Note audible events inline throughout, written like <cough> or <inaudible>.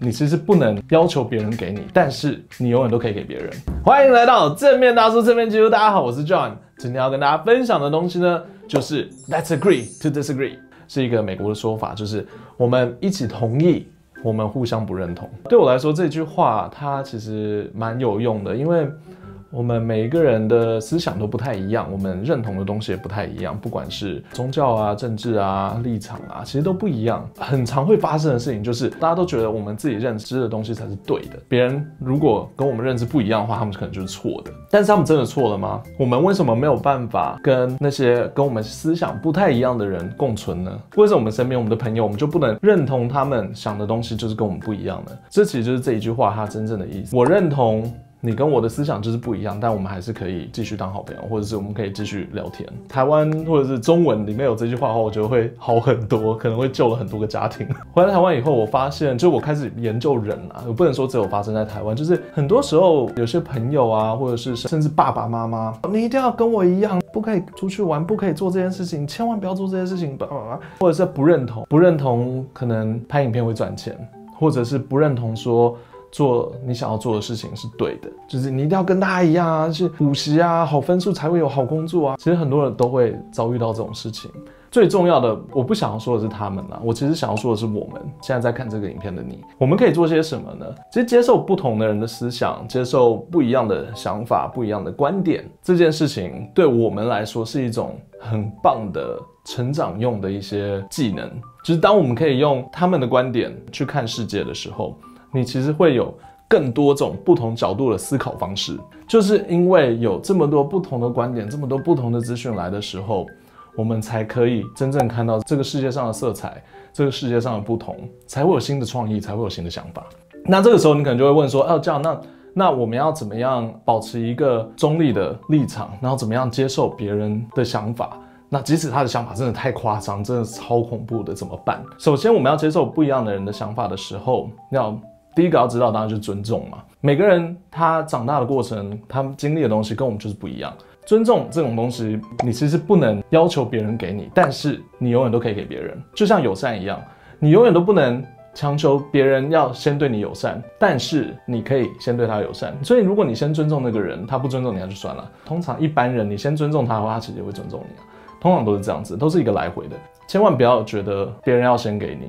你其实不能要求别人给你，但是你永远都可以给别人。欢迎来到正面大叔正面记录，大家好，我是 John。今天要跟大家分享的东西呢，就是 Let's agree to disagree，是一个美国的说法，就是我们一起同意，我们互相不认同。对我来说，这句话它其实蛮有用的，因为。我们每一个人的思想都不太一样，我们认同的东西也不太一样，不管是宗教啊、政治啊、立场啊，其实都不一样。很常会发生的事情就是，大家都觉得我们自己认知的东西才是对的，别人如果跟我们认知不一样的话，他们可能就是错的。但是他们真的错了吗？我们为什么没有办法跟那些跟我们思想不太一样的人共存呢？为什么我们身边我们的朋友，我们就不能认同他们想的东西就是跟我们不一样呢？这其实就是这一句话它真正的意思。我认同。你跟我的思想就是不一样，但我们还是可以继续当好朋友，或者是我们可以继续聊天。台湾或者是中文里面有这句话的话，我觉得会好很多，可能会救了很多个家庭。<laughs> 回来台湾以后，我发现，就我开始研究人啊，我不能说只有发生在台湾，就是很多时候有些朋友啊，或者是甚至爸爸妈妈，你一定要跟我一样，不可以出去玩，不可以做这件事情，千万不要做这件事情，或者是不认同，不认同可能拍影片会赚钱，或者是不认同说。做你想要做的事情是对的，就是你一定要跟大家一样啊，去补习啊，好分数才会有好工作啊。其实很多人都会遭遇到这种事情。最重要的，我不想要说的是他们啦，我其实想要说的是我们现在在看这个影片的你，我们可以做些什么呢？其实接受不同的人的思想，接受不一样的想法，不一样的观点，这件事情对我们来说是一种很棒的成长用的一些技能。就是当我们可以用他们的观点去看世界的时候。你其实会有更多种不同角度的思考方式，就是因为有这么多不同的观点，这么多不同的资讯来的时候，我们才可以真正看到这个世界上的色彩，这个世界上的不同，才会有新的创意，才会有新的想法。那这个时候你可能就会问说，哦，这样，那那我们要怎么样保持一个中立的立场，然后怎么样接受别人的想法？那即使他的想法真的太夸张，真的超恐怖的，怎么办？首先，我们要接受不一样的人的想法的时候，要。第一个要知道，当然就是尊重嘛。每个人他长大的过程，他经历的东西跟我们就是不一样。尊重这种东西，你其实不能要求别人给你，但是你永远都可以给别人。就像友善一样，你永远都不能强求别人要先对你友善，但是你可以先对他友善。所以，如果你先尊重那个人，他不尊重你，那就算了。通常一般人，你先尊重他的话，他其实也会尊重你啊。通常都是这样子，都是一个来回的。千万不要觉得别人要先给你。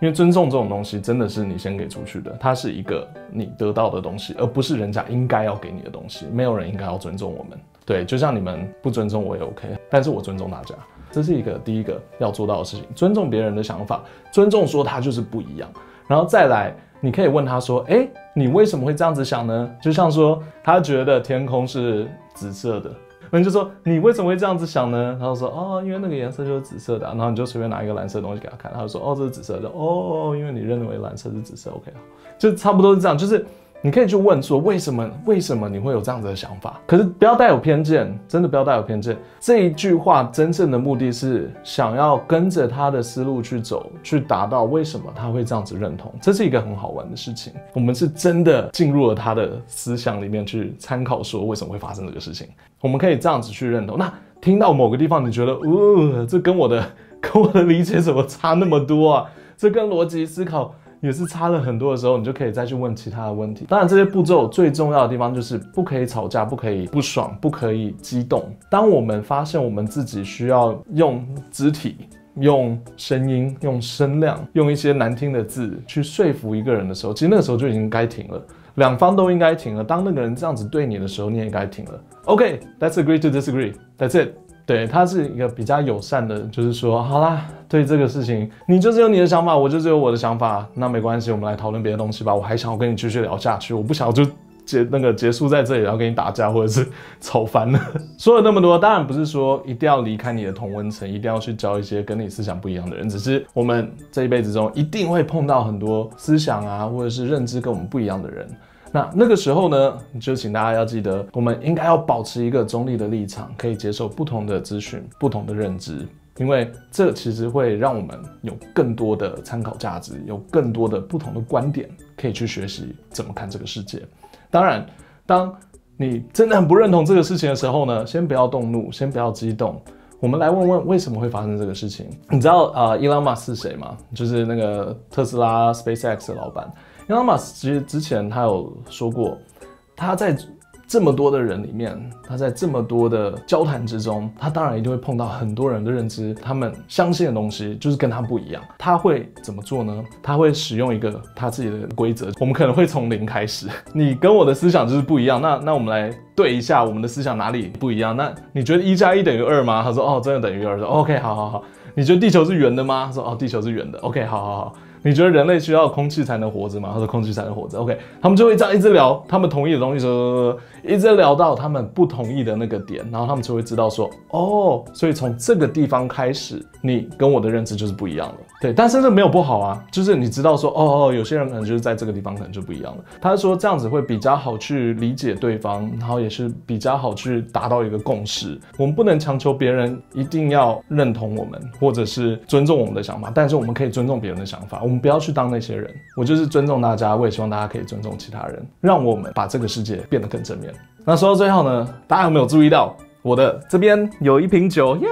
因为尊重这种东西真的是你先给出去的，它是一个你得到的东西，而不是人家应该要给你的东西。没有人应该要尊重我们，对，就像你们不尊重我也 OK，但是我尊重大家，这是一个第一个要做到的事情，尊重别人的想法，尊重说他就是不一样，然后再来，你可以问他说，诶，你为什么会这样子想呢？就像说他觉得天空是紫色的。那就说，你为什么会这样子想呢？他就说哦，因为那个颜色就是紫色的。然后你就随便拿一个蓝色的东西给他看，他就说哦，这是紫色的。哦，因为你认为蓝色是紫色，OK，就差不多是这样，就是。你可以去问说，为什么？为什么你会有这样子的想法？可是不要带有偏见，真的不要带有偏见。这一句话真正的目的是想要跟着他的思路去走，去达到为什么他会这样子认同。这是一个很好玩的事情。我们是真的进入了他的思想里面去参考，说为什么会发生这个事情。我们可以这样子去认同。那听到某个地方，你觉得，哦，这跟我的跟我的理解怎么差那么多啊？这跟逻辑思考。也是差了很多的时候，你就可以再去问其他的问题。当然，这些步骤最重要的地方就是不可以吵架，不可以不爽，不可以激动。当我们发现我们自己需要用肢体、用声音、用声量、用一些难听的字去说服一个人的时候，其实那个时候就已经该停了，两方都应该停了。当那个人这样子对你的时候，你也该停了。OK，let's agree to disagree，that's it。对，他是一个比较友善的，就是说，好啦，对这个事情，你就是有你的想法，我就是有我的想法，那没关系，我们来讨论别的东西吧。我还想要跟你继续聊下去，我不想就结那个结束在这里，然后跟你打架或者是 <laughs> 吵翻了。<laughs> 说了那么多，当然不是说一定要离开你的同温层，一定要去交一些跟你思想不一样的人，只是我们这一辈子中一定会碰到很多思想啊，或者是认知跟我们不一样的人。那那个时候呢，就请大家要记得，我们应该要保持一个中立的立场，可以接受不同的资讯、不同的认知，因为这其实会让我们有更多的参考价值，有更多的不同的观点可以去学习怎么看这个世界。当然，当你真的很不认同这个事情的时候呢，先不要动怒，先不要激动，我们来问问为什么会发生这个事情。你知道啊，伊朗马是谁吗？就是那个特斯拉 SpaceX 的老板。伊隆马斯其实之前他有说过，他在。这么多的人里面，他在这么多的交谈之中，他当然一定会碰到很多人的认知，他们相信的东西就是跟他不一样。他会怎么做呢？他会使用一个他自己的规则。我们可能会从零开始，<laughs> 你跟我的思想就是不一样。那那我们来对一下我们的思想哪里不一样？那你觉得一加一等于二吗？他说哦，真的等于二。说 OK，好好好。你觉得地球是圆的吗？他说哦，地球是圆的。OK，好好好。你觉得人类需要空气才能活着吗？他说空气才能活着。OK，他们就会这样一直聊，他们同意的东西说，一直聊到他们不同意的那个点，然后他们就会知道说，哦，所以从这个地方开始，你跟我的认知就是不一样了。对，但是这没有不好啊，就是你知道说，哦哦，有些人可能就是在这个地方可能就不一样了。他说这样子会比较好去理解对方，然后也是比较好去达到一个共识。我们不能强求别人一定要认同我们，或者是尊重我们的想法，但是我们可以尊重别人的想法。我们不要去当那些人，我就是尊重大家，我也希望大家可以尊重其他人，让我们把这个世界变得更正面。那说到最后呢，大家有没有注意到我的这边有一瓶酒 <laughs> 呀？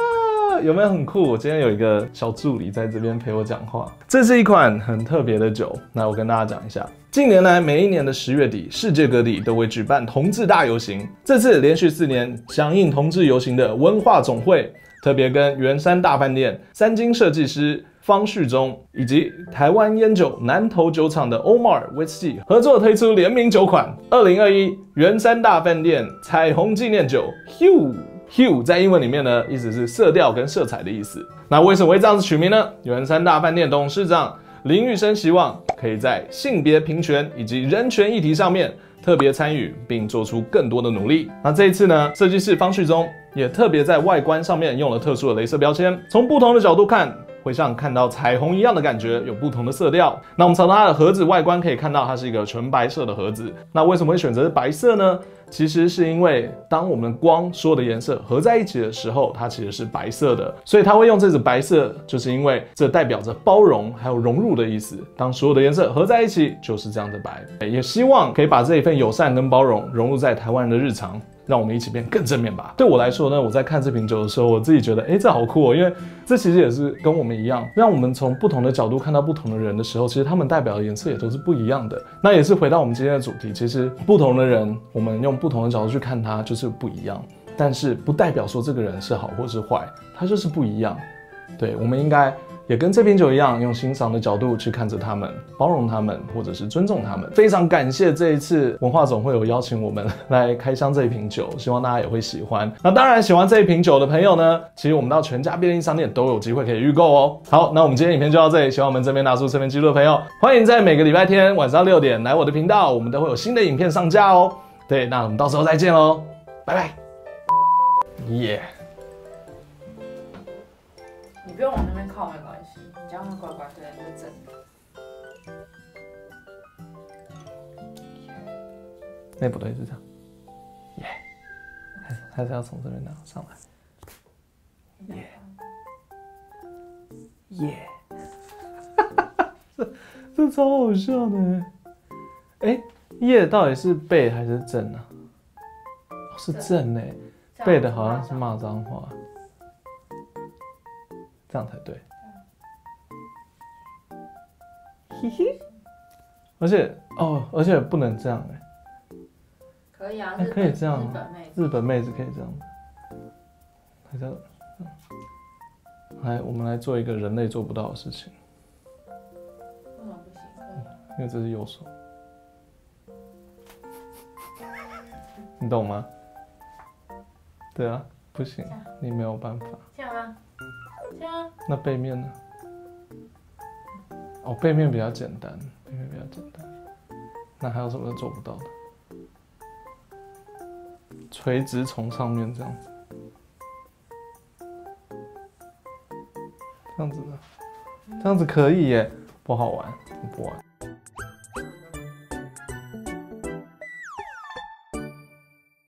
有没有很酷？我今天有一个小助理在这边陪我讲话。这是一款很特别的酒。那我跟大家讲一下，近年来每一年的十月底，世界各地都会举办同志大游行。这次连续四年响应同志游行的文化总会，特别跟圆山大饭店、三金设计师方旭中以及台湾烟酒南投酒厂的 Omar Whisky 合作推出联名酒款，二零二一圆山大饭店彩虹纪念酒 Hue。Hue 在英文里面呢，意思是色调跟色彩的意思。那为什么会这样子取名呢？圆山大饭店董事长林玉生希望可以在性别平权以及人权议题上面特别参与，并做出更多的努力。那这一次呢，设计师方旭中也特别在外观上面用了特殊的镭射标签，从不同的角度看，会像看到彩虹一样的感觉，有不同的色调。那我们从它的盒子外观可以看到，它是一个纯白色的盒子。那为什么会选择白色呢？其实是因为，当我们光所有的颜色合在一起的时候，它其实是白色的，所以它会用这种白色，就是因为这代表着包容还有融入的意思。当所有的颜色合在一起，就是这样的白。也希望可以把这一份友善跟包容融入在台湾人的日常。让我们一起变更正面吧。对我来说呢，我在看这瓶酒的时候，我自己觉得，哎，这好酷哦，因为这其实也是跟我们一样，让我们从不同的角度看到不同的人的时候，其实他们代表的颜色也都是不一样的。那也是回到我们今天的主题，其实不同的人，我们用不同的角度去看他，就是不一样。但是不代表说这个人是好或是坏，他就是不一样。对，我们应该。也跟这瓶酒一样，用欣赏的角度去看着他们，包容他们，或者是尊重他们。非常感谢这一次文化总会有邀请我们来开箱这一瓶酒，希望大家也会喜欢。那当然，喜欢这一瓶酒的朋友呢，其实我们到全家便利商店都有机会可以预购哦。好，那我们今天影片就到这里，喜欢我们这边拿出侧面记录的朋友，欢迎在每个礼拜天晚上六点来我的频道，我们都会有新的影片上架哦。对，那我们到时候再见喽，拜拜。耶、yeah。你不用往那边靠，没关系，你这样会乖乖对，那个正的。那不对，是这样。耶，还是还是要从这边拿上来。耶，耶，哈哈哈，这这超好笑的。哎，耶到底是背还是正呢？是正呢，背的好像是骂脏话。这样才对，嘿嘿，而且哦，而且不能这样哎，可以啊，欸、可以这样，日本妹子可以这样，还在，来，我们来做一个人类做不到的事情，为什么不行？因为这是右手，你懂吗？对啊，不行，你没有办法。这样啊。那背面呢？哦，背面比较简单，背面比较简单。那还有什么做不到的？垂直从上面这样子，这样子的，这样子可以耶，不好玩，不玩。